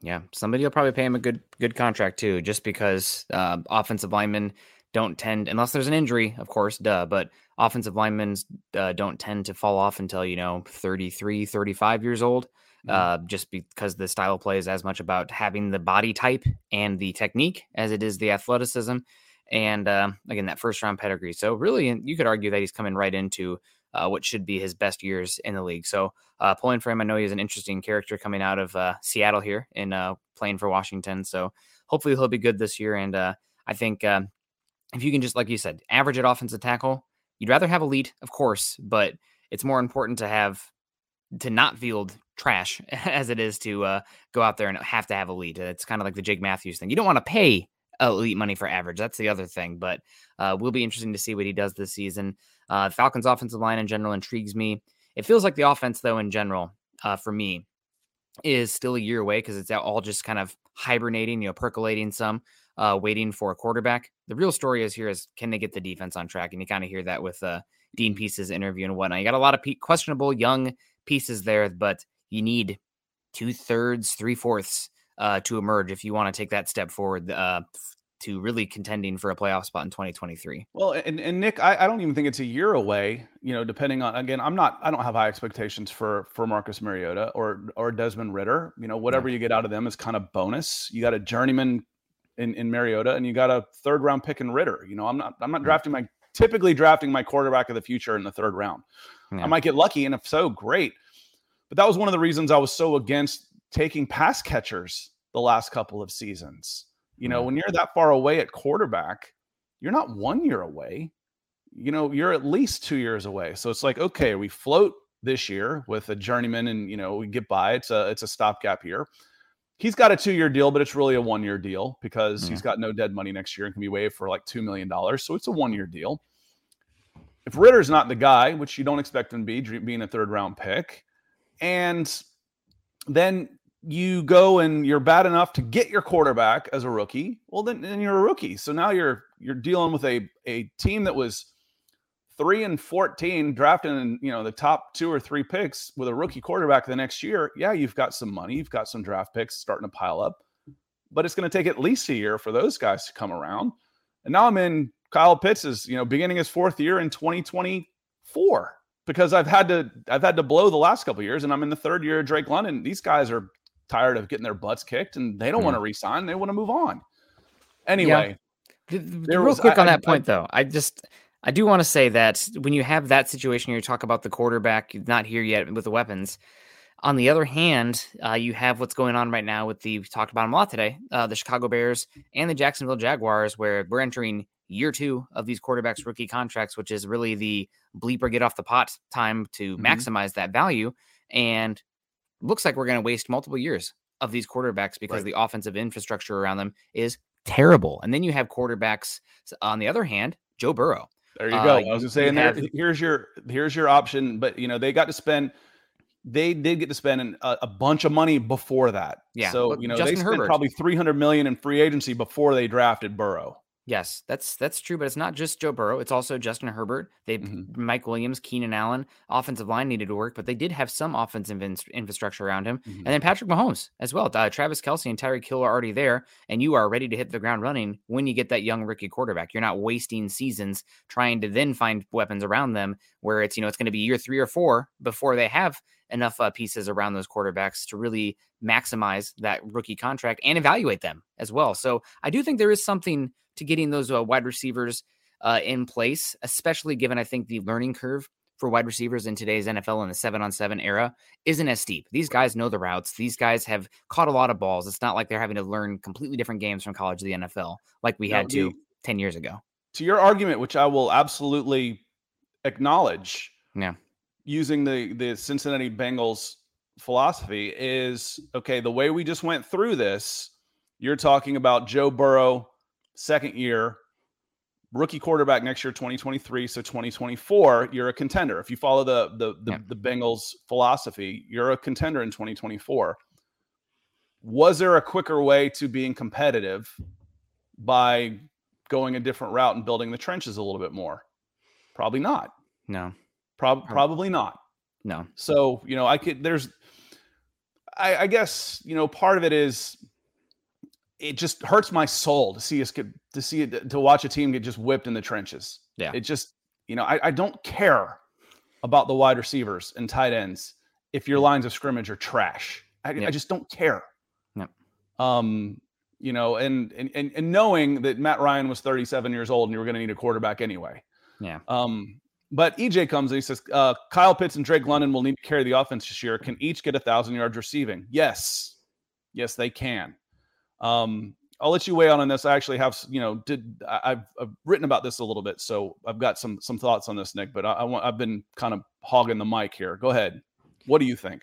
Yeah, somebody will probably pay him a good good contract too, just because uh, offensive linemen don't tend, unless there's an injury, of course, duh. But offensive linemen uh, don't tend to fall off until you know 33, 35 years old, Mhm. uh, just because the style of play is as much about having the body type and the technique as it is the athleticism, and uh, again that first round pedigree. So really, you could argue that he's coming right into uh, what should be his best years in the league. So uh, pulling for him, I know he's an interesting character coming out of uh, Seattle here and uh, playing for Washington. So hopefully he'll be good this year. And uh, I think if you can just, like you said, average at offensive tackle, you'd rather have elite, of course, but it's more important to have to not field trash as it is to uh, go out there and have to have elite. It's kind of like the Jake Matthews thing. You don't want to pay elite money for average. That's the other thing, but uh, will be interesting to see what he does this season. Uh, Falcons offensive line in general intrigues me. It feels like the offense, though, in general, uh, for me, is still a year away because it's all just kind of hibernating, you know, percolating some, uh, waiting for a quarterback. The real story is here is can they get the defense on track? And you kind of hear that with uh, Dean Pees's interview and whatnot. You got a lot of pe- questionable young pieces there, but you need two thirds, three fourths uh, to emerge if you want to take that step forward uh, to really contending for a playoff spot in 2023. Well, and, and Nick, I, I don't even think it's a year away. You know, depending on again, I'm not, I don't have high expectations for for Marcus Mariota or or Desmond Ridder. You know, whatever you get out of them is kind of bonus. You got a journeyman in in Mariota, and you got a third round pick in Ridder. You know, I'm not I'm not drafting my typically drafting my quarterback of the future in the third round. Yeah. I might get lucky, and if so, great. But that was one of the reasons I was so against taking pass catchers the last couple of seasons. You know, when you're that far away at quarterback, you're not one year away. You know, you're at least two years away. So it's like, okay, we float this year with a journeyman, and you know, we get by. It's a it's a stopgap year. He's got a two year deal, but it's really a one year deal because Yeah. he's got no dead money next year and can be waived for like two million dollars. So it's a one year deal. If Ridder's not the guy, which you don't expect him to be, being a third round pick, and then you go and you're bad enough to get your quarterback as a rookie, well then, then you're a rookie. So now you're you're dealing with a a team that was three and fourteen, drafting in you know the top two or three picks with a rookie quarterback the next year. Yeah, you've got some money, you've got some draft picks starting to pile up, but it's going to take at least a year for those guys to come around. And now I'm in Kyle Pitts is you know beginning his fourth year in 2024 because I've had to I've had to blow the last couple of years, and I'm in the third year of Drake London. These guys are tired of getting their butts kicked, and they don't Yeah. want to resign. They want to move on. Anyway, Real was, quick I, on that I, point, I, though, I just I do want to say that when you have that situation, you talk about the quarterback not here yet with the weapons. On the other hand, uh, you have what's going on right now with the we talked about them a lot today, uh, the Chicago Bears and the Jacksonville Jaguars, where we're entering year two of these quarterbacks rookie contracts, which is really the bleeper get off the pot time to mm-hmm. maximize that value. And looks like we're going to waste multiple years of these quarterbacks because right. the offensive infrastructure around them is terrible. And then you have quarterbacks on the other hand, Joe Burrow. There you go. Uh, I was just saying have, here's your here's your option, but you know they got to spend they did get to spend a, a bunch of money before that. Yeah. So you know Justin they spent Herbert. probably 300 million in free agency before they drafted Burrow. Yes, that's that's true, but it's not just Joe Burrow. It's also Justin Herbert. They mm-hmm. Mike Williams, Keenan Allen, offensive line needed to work, but they did have some offensive in- infrastructure around him, mm-hmm. and then Patrick Mahomes as well. Uh, Travis Kelce and Tyreek Hill are already there, and you are ready to hit the ground running when you get that young rookie quarterback. You're not wasting seasons trying to then find weapons around them, where it's you know it's going to be year three or four before they have enough uh, pieces around those quarterbacks to really maximize that rookie contract and evaluate them as well. So I do think there is something to getting those uh, wide receivers uh, in place, especially given I think the learning curve for wide receivers in today's NFL in the seven on seven era isn't as steep. These guys know the routes. These guys have caught a lot of balls. It's not like they're having to learn completely different games from college to the NFL like we had to 10 years ago. To your argument, which I will absolutely acknowledge. Yeah. Using the the Cincinnati Bengals philosophy is okay, the way we just went through this, you're talking about Joe Burrow second year, rookie quarterback next year, 2023. So 2024, you're a contender. If you follow the the the, yeah. the Bengals philosophy, you're a contender in 2024. Was there a quicker way to being competitive by going a different route and building the trenches a little bit more? Probably not. No. Pro- probably not. No. So, you know, I could, there's, I, I guess, you know, part of it is it just hurts my soul to see us get to see it to watch a team get just whipped in the trenches. Yeah. It just, you know, I, I don't care about the wide receivers and tight ends if your lines of scrimmage are trash. I, I just don't care. Yep. Um, you know, and, and and and knowing that Matt Ryan was 37 years old and you were going to need a quarterback anyway. Yeah. Um, but EJ comes and he says, uh, Kyle Pitts and Drake London will need to carry the offense this year. Can each get a thousand yards receiving? Yes. Yes, they can. Um, I'll let you weigh on on this. I actually have, you know, did I've, I've, written about this a little bit, so I've got some some thoughts on this, Nick. But I, I want I've been kind of hogging the mic here. Go ahead. What do you think?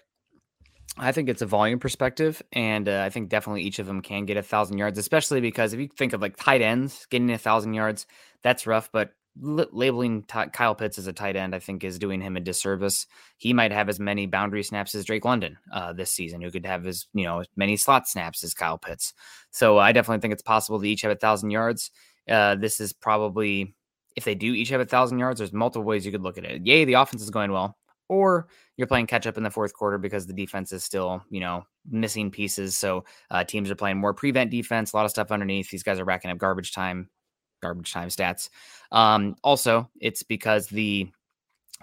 I think it's a volume perspective, and uh, I think definitely each of them can get a thousand yards, especially because if you think of like tight ends getting a thousand yards, that's rough. But labeling t- Kyle Pitts as a tight end, I think, is doing him a disservice. He might have as many boundary snaps as Drake London uh, this season, who could have as you know many slot snaps as Kyle Pitts. So I definitely think it's possible to each have a thousand yards. Uh, this is probably if they do each have a thousand yards. There's multiple ways you could look at it. Yay, the offense is going well, or you're playing catch up in the fourth quarter because the defense is still, you know, missing pieces. So uh, teams are playing more prevent defense, a lot of stuff underneath. These guys are racking up garbage time garbage time stats. Um, also, it's because the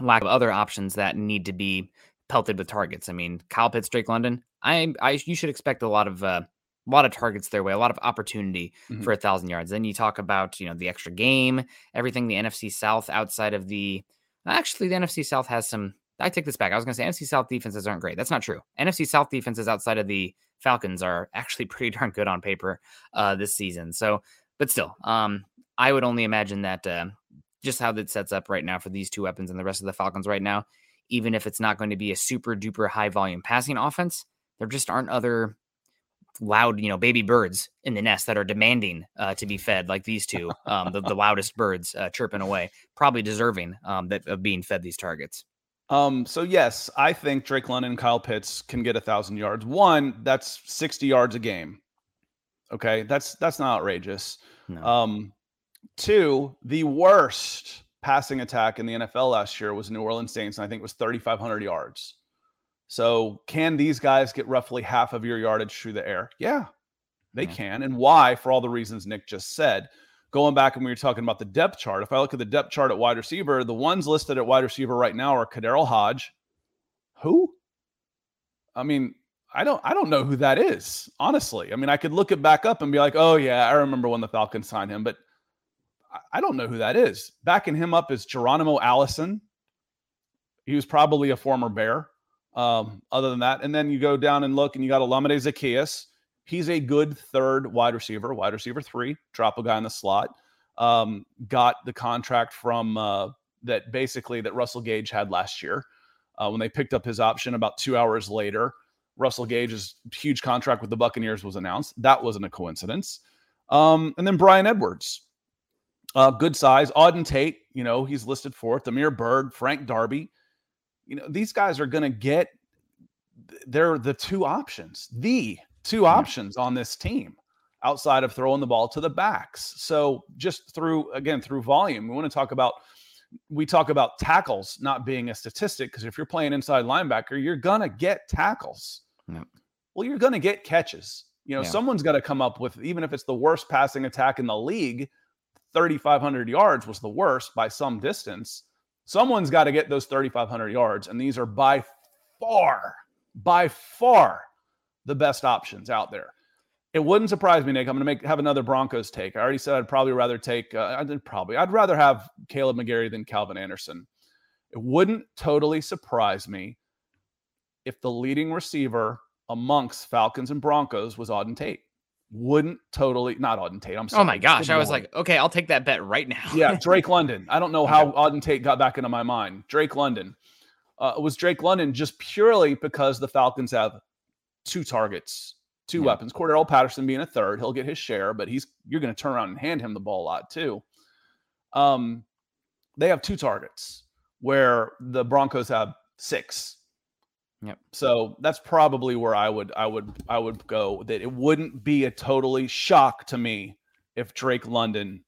lack of other options that need to be pelted with targets. I mean, Kyle Pitts, Drake London. I, I, you should expect a lot of, uh, a lot of targets their way, a lot of opportunity mm-hmm. for a thousand yards. Then you talk about, you know, the extra game, everything. The NFC South outside of the, actually, the NFC South has some. I take this back. I was going to say NFC South defenses aren't great. That's not true. NFC South defenses outside of the Falcons are actually pretty darn good on paper uh, this season. So, but still, um, I would only imagine that uh, just how that sets up right now for these two weapons and the rest of the Falcons right now, even if it's not going to be a super duper high volume passing offense, there just aren't other loud, you know, baby birds in the nest that are demanding uh, to be fed like these two, um, the, the, loudest birds uh, chirping away, probably deserving um, that, of being fed these targets. Um, so yes, I think Drake London and Kyle Pitts can get a thousand yards. One, that's 60 yards a game. Okay. That's, that's not outrageous. No. Um, Two, the worst passing attack in the NFL last year was New Orleans Saints, and I think it was 3,500 yards. So, can these guys get roughly half of your yardage through the air? Yeah, they yeah. can. And why? For all the reasons Nick just said. Going back and we were talking about the depth chart. If I look at the depth chart at wide receiver, the ones listed at wide receiver right now are KhaDarel Hodge. Who? I mean, I don't I don't know who that is, honestly. I mean, I could look it back up and be like, oh yeah, I remember when the Falcons signed him, but I don't know who that is. Backing him up is Geronimo Allison. He was probably a former Bear. Um, other than that, and then you go down and look, and you got Olamide Zaccheaus. He's a good third wide receiver, wide receiver three. Drop a guy in the slot. Um, got the contract from uh, that basically that Russell Gage had last year uh, when they picked up his option. About two hours later, Russell Gage's huge contract with the Buccaneers was announced. That wasn't a coincidence. Um, and then Bryan Edwards, uh, good size. Auden Tate, you know, he's listed fourth. Damiere Byrd, Frank Darby. You know, these guys are going to get, they're the two options, the two options on this team outside of throwing the ball to the backs. So just through, again, through volume, we want to talk about, we talk about tackles not being a statistic because if you're playing inside linebacker, you're going to get tackles. Yep. Well, you're going to get catches. You know, yeah. someone's got to come up with, even if it's the worst passing attack in the league, 3,500 yards was the worst by some distance. Someone's got to get those 3,500 yards. And these are by far, by far the best options out there. It wouldn't surprise me, Nick. I'm going to make have another Broncos take. I already said I'd probably rather take. Uh, I did probably. I'd rather have Kaleb McGary than Calvin Anderson. It wouldn't totally surprise me if the leading receiver amongst Falcons and Broncos was Auden Tate. Wouldn't totally not Auden Tate. I'm sorry. Oh my gosh. I was like, okay, I'll take that bet right now. yeah, Drake London. I don't know how Auden Tate got back into my mind. Drake London. Uh, was Drake London just purely because the Falcons have two targets, two yeah. weapons. Cordarrelle Patterson being a third, he'll get his share, but he's you're going to turn around and hand him the ball a lot too. Um, they have two targets where the Broncos have six. Yep. So that's probably where I would I would I would go that it wouldn't be a totally shock to me if Drake London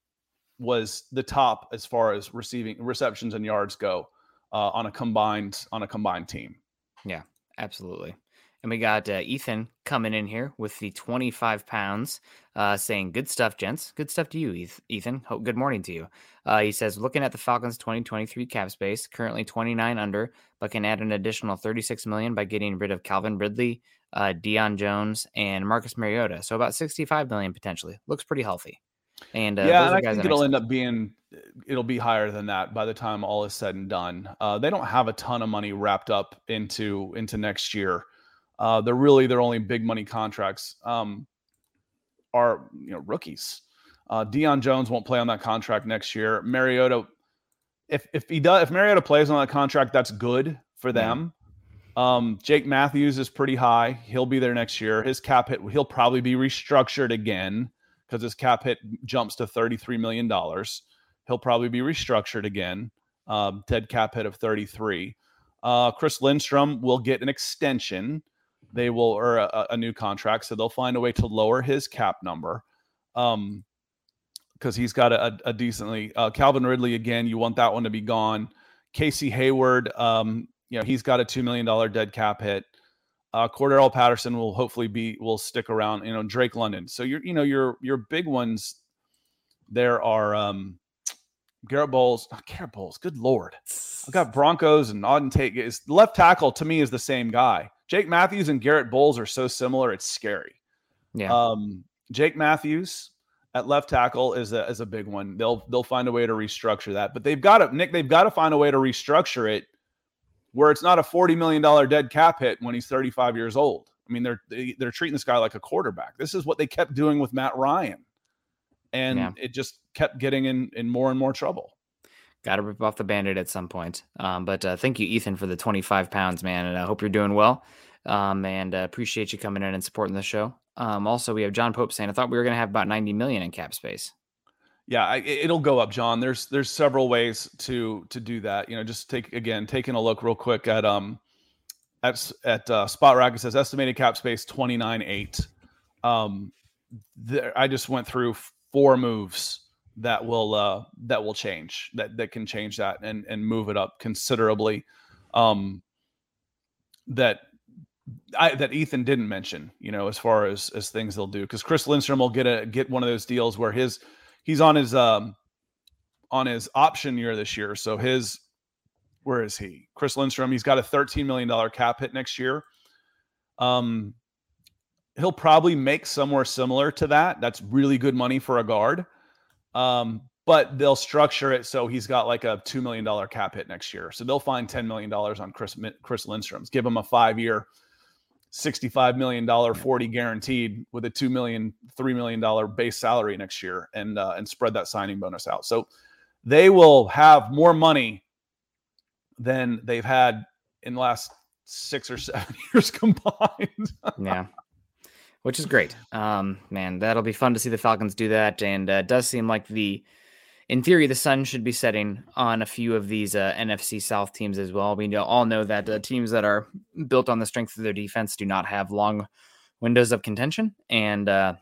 was the top as far as receiving receptions and yards go uh, on a combined on a combined team. Yeah, absolutely. And we got uh, Ethan coming in here with the 25 pounds, uh, saying, Good stuff, gents. Good stuff to you, Ethan. Good morning to you. Uh, he says, Looking at the Falcons 2023 cap space, currently 29 under, but can add an additional 36 million by getting rid of Calvin Ridley, uh, Deion Jones, and Marcus Mariota. So about 65 million potentially. Looks pretty healthy. And uh, yeah, and I think it'll end up being it'll be higher than that by the time all is said and done. Uh, they don't have a ton of money wrapped up into into next year. Uh, they're really their only big money contracts um, are you know rookies. Uh, Deion Jones won't play on that contract next year. Mariota, if if he does, if Mariota plays on that contract, that's good for them. Yeah. Um, Jake Matthews is pretty high. He'll be there next year. His cap hit, he'll probably be restructured again because his cap hit jumps to $33 million. He'll probably be restructured again. Um, dead cap hit of 33. Uh, Chris Lindstrom will get an extension they will or a, a, new contract, so they'll find a way to lower his cap number. Um, because he's got a, a decently uh, Calvin Ridley again. You want that one to be gone. Casey Hayward, um, you know, he's got a two million dollar dead cap hit. Uh, Cordarrelle Patterson will hopefully be will stick around. You know, Drake London. So you're you know your your big ones. There are um, Garett Bolles. Oh, Garett Bolles. Good lord, I've got Broncos and Auden Tate. Is left tackle to me is the same guy. Jake Matthews and Garett Bolles are so similar, it's scary. Yeah. Um, Jake Matthews at left tackle is a is a big one. They'll they'll find a way to restructure that, but they've got to Nick. They've got to find a way to restructure it where it's not a forty million dollar dead cap hit when he's thirty five years old. I mean, they're they, are they are treating this guy like a quarterback. This is what they kept doing with Matt Ryan, and yeah. it just kept getting in in more and more trouble. Got to rip off the bandit at some point. Um, but uh, thank you, Ethan, for the 25 pounds, man. And I hope you're doing well. Um, and uh, appreciate you coming in and supporting the show. Um, also, we have John Pope saying, I thought we were going to have about 90 million in cap space. Yeah, I, it'll go up, John. There's there's several ways to to do that. You know, just take again taking a look real quick at um at at uh, Spotrac. It says estimated cap space 29 eight. Um, there, I just went through four moves that will uh that will change that that can change that and and move it up considerably. Um, that I, that Ethan didn't mention, you know, as far as as things they'll do, because Chris Lindstrom will get a get one of those deals where his he's on his um on his option year this year, so his where is he? Chris Lindstrom, he's got a thirteen million dollar cap hit next year. Um, he'll probably make somewhere similar to that. That's really good money for a guard. Um, but they'll structure it so he's got like a $2 million cap hit next year. So they'll find $10 million on Chris, Chris Lindstrom's, give him a five year, $65 million, 40 guaranteed with a $2 million, $3 million base salary next year and, uh, and spread that signing bonus out. So they will have more money than they've had in the last six or seven years combined. yeah. Which is great. Um, man, that'll be fun to see the Falcons do that. And uh, it does seem like the, in theory, the sun should be setting on a few of these uh, NFC South teams as well. We all know that uh, teams that are built on the strength of their defense do not have long windows of contention. And uh,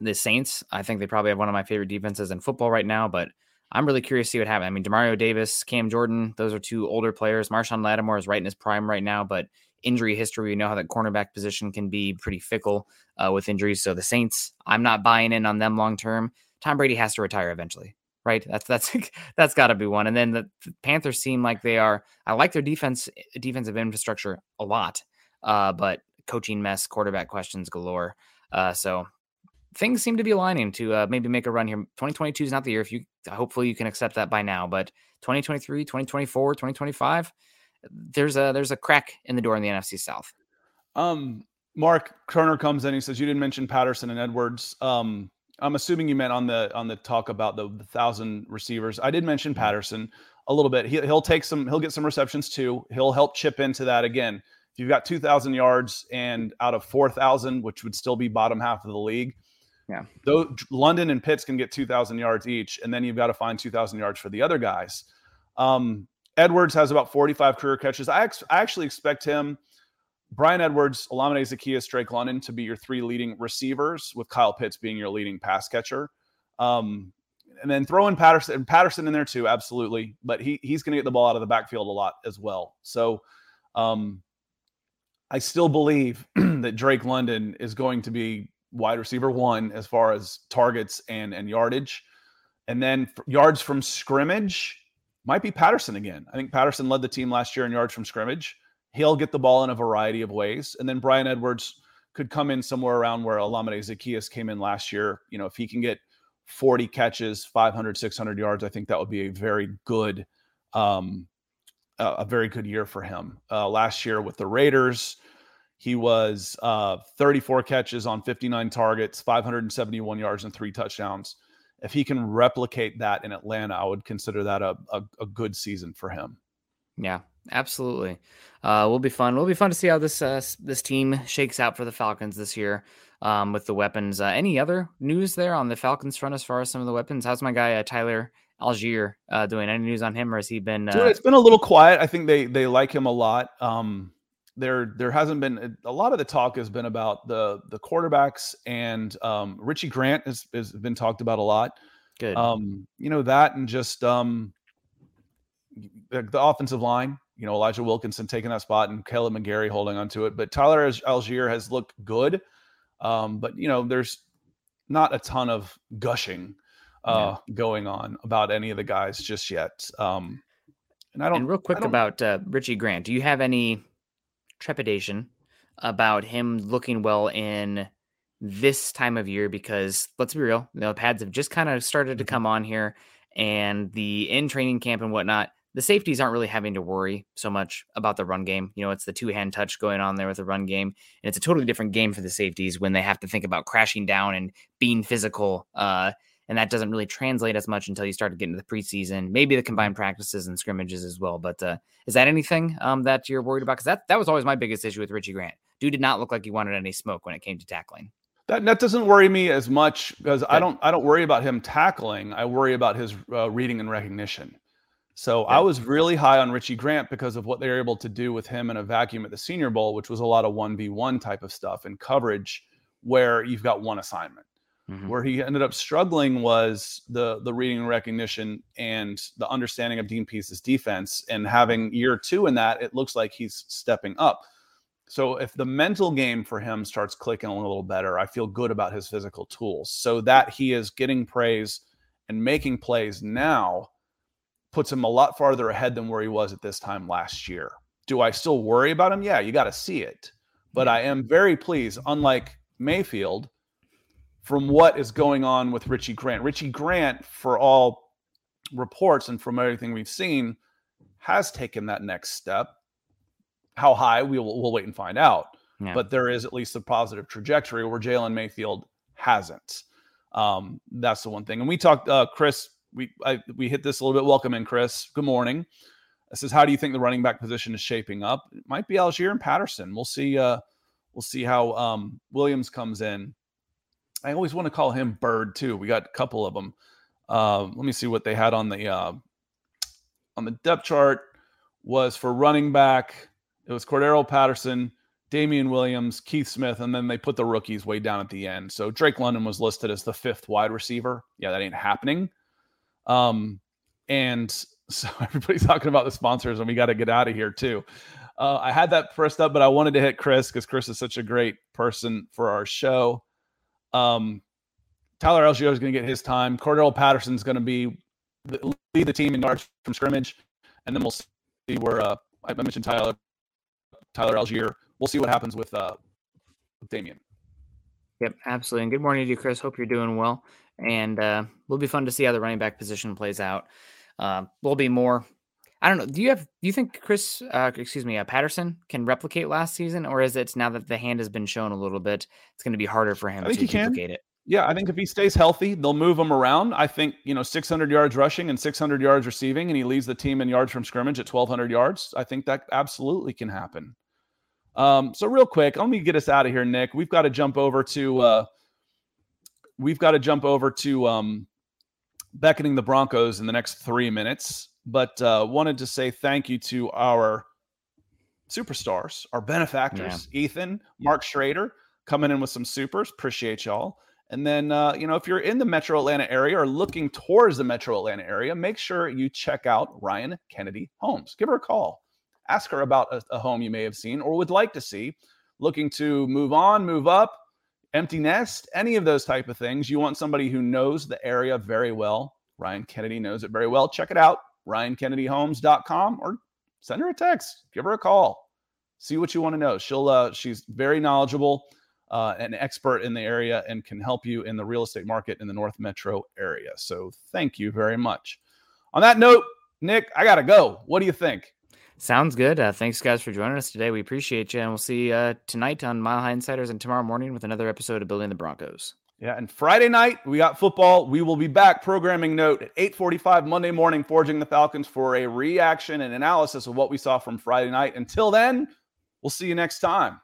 the Saints, I think they probably have one of my favorite defenses in football right now. But I'm really curious to see what happens. I mean, Demario Davis, Cam Jordan, those are two older players. Marshon Lattimore is right in his prime right now, but injury history, we know how that cornerback position can be pretty fickle uh, with injuries. So the Saints, I'm not buying in on them long term. Tom Brady has to retire eventually right? That's that's that's got to be one. And then the, the, Panthers seem like they are. I like their defense defensive infrastructure a lot, uh, but coaching mess, quarterback questions galore. Uh, so things seem to be aligning to uh, maybe make a run here. 2022 is not the year. If you hopefully you can accept that by now, but 2023, 2024, 2025, there's a there's a crack in the door in the NFC South. Um, Mark Kerner comes in. He says you didn't mention Patterson and Edwards. Um, I'm assuming you meant on the on the talk about the, the thousand receivers. I did mention mm-hmm. Patterson a little bit. He, he'll take some. He'll get some receptions too. He'll help chip into that again. If you've got 2,000 yards and out of 4,000, which would still be bottom half of the league, yeah. Though London and Pitts can get 2,000 yards each, and then you've got to find 2,000 yards for the other guys. Um, Edwards has about 45 career catches. I, ex- I actually expect him Bryan Edwards, Olamide Zaccheaus, Drake London to be your three leading receivers, with Kyle Pitts being your leading pass catcher. Um, and then throw in Patterson, and Patterson in there too, absolutely. But he he's going to get the ball out of the backfield a lot as well. So um, I still believe that Drake London is going to be wide receiver one as far as targets and and yardage, and then yards from scrimmage might be Patterson again. I think Patterson led the team last year in yards from scrimmage. He'll get the ball in a variety of ways. And then Bryan Edwards could come in somewhere around where Olamide Zaccheaus came in last year. You know, if he can get 40 catches, 500, 600 yards, I think that would be a very good, um, a very good year for him. Uh, last year with the Raiders, he was uh, 34 catches on 59 targets, 571 yards, and three touchdowns. If he can replicate that in Atlanta, I would consider that a, a, a good season for him. Yeah, absolutely. Uh, will be fun. Will be fun to see how this uh, this team shakes out for the Falcons this year um, with the weapons. Uh, any other news there on the Falcons front as far as some of the weapons? How's my guy uh, Tyler Allgeier uh, doing? Any news on him, or has he been? Dude, uh, it's been a little quiet. I think they they like him a lot. Um, there there hasn't been a lot of the talk has been about the the quarterbacks and um, Richie Grant has, has been talked about a lot. Good. Um, you know that and just um, the, the, offensive line, you know, Elijah Wilkinson taking that spot and Kaleb McGary holding onto it. But Tyler Allgeier has looked good. Um, but, you know, there's not a ton of gushing uh, yeah. going on about any of the guys just yet. Um, and I don't. And real quick about uh, Richie Grant, do you have any trepidation about him looking well in this time of year? Because let's be real, the pads have just kind of started to mm-hmm. come on here, and the in training camp and whatnot the safeties aren't really having to worry so much about the run game. You know, it's the two hand touch going on there with the run game. And it's a totally different game for the safeties when they have to think about crashing down and being physical. Uh, and that doesn't really translate as much until you start to get into the preseason, maybe the combined practices and scrimmages as well. But uh, is that anything um, that you're worried about? Because that, that was always my biggest issue with Richie Grant. Dude did not look like he wanted any smoke when it came to tackling. That, that doesn't worry me as much because I don't I don't worry about him tackling. I worry about his uh, reading and recognition. So yeah. I was really high on Richie Grant because of what they were able to do with him in a vacuum at the Senior Bowl, which was a lot of 1v1 type of stuff and coverage where you've got one assignment. Mm-hmm. Where he ended up struggling was the the reading and recognition and the understanding of Dean Pees's defense. And having year two in that, it looks like he's stepping up. So if the mental game for him starts clicking a little better, I feel good about his physical tools. So that he is getting praise and making plays now puts him a lot farther ahead than where he was at this time last year. Do I still worry about him? Yeah, you got to see it. But I am very pleased, unlike Mayfield, from what is going on with Richie Grant. Richie Grant, for all reports and from everything we've seen, has taken that next step. How high we will we'll wait and find out. Yeah. But there is at least a positive trajectory where Jalen Mayfield hasn't. Um, that's the one thing. And we talked, uh, Chris. We I, we hit this a little bit. Welcome in, Chris. Good morning. This says, how do you think the running back position is shaping up? It might be Allgeier and Patterson. We'll see. Uh, we'll see how um, Williams comes in. I always want to call him Bird too. We got a couple of them. Uh, let me see what they had on the uh, on the depth chart. Was for running back. It was Cordarrelle Patterson, Damien Williams, Keith Smith, and then they put the rookies way down at the end. So Drake London was listed as the fifth wide receiver. Yeah, that ain't happening. Um, and so everybody's talking about the sponsors, and we got to get out of here too. Uh, I had that first up, but I wanted to hit Chris because Chris is such a great person for our show. Um, Tyler Allgeier is going to get his time. Cordarrelle Patterson is going to be lead the team in yards from scrimmage, and then we'll see where uh, I mentioned Tyler Tyler Allgeier. We'll see what happens with uh, Damien. Yep, absolutely. And good morning to you, Chris. Hope you're doing well. And uh, will be fun to see how the running back position plays out. Uh, will be more. I don't know. Do you have? Do you think Chris? Uh, excuse me, uh, Patterson can replicate last season, or is it now that the hand has been shown a little bit, it's going to be harder for him I think to he can. it? Yeah, I think if he stays healthy, they'll move him around. I think, you know, 600 yards rushing and 600 yards receiving, and he leads the team in yards from scrimmage at 1,200 yards. I think that absolutely can happen. Um, so, real quick, let me get us out of here, Nick. We've got to jump over to, uh, we've got to jump over to um, beckoning the Broncos in the next three minutes. But uh, wanted to say thank you to our superstars, our benefactors, Ethan, Mark Schrader, coming in with some supers. Appreciate y'all. And then, uh, you know, if you're in the metro Atlanta area or looking towards the metro Atlanta area, make sure you check out Ryan Kennedy Homes. Give her a call. Ask her about a, a home you may have seen or would like to see. Looking to move on, move up, empty nest, any of those type of things. You want somebody who knows the area very well. Ryan Kennedy knows it very well. Check it out, ryankennedyhomes.com or send her a text, give her a call. See what you want to know. She'll uh, she's very knowledgeable uh, an expert in the area and can help you in the real estate market in the North Metro area. So thank you very much. On that note, Nick, I got to go. What do you think? Sounds good. Uh, thanks, guys, for joining us today. We appreciate you, and we'll see you uh, tonight on Mile High Insiders and tomorrow morning with another episode of Building the Broncos. Yeah, and Friday night we got football. We will be back. Programming note at 8:45 Monday morning, forging the Falcons for a reaction and analysis of what we saw from Friday night. Until then, we'll see you next time.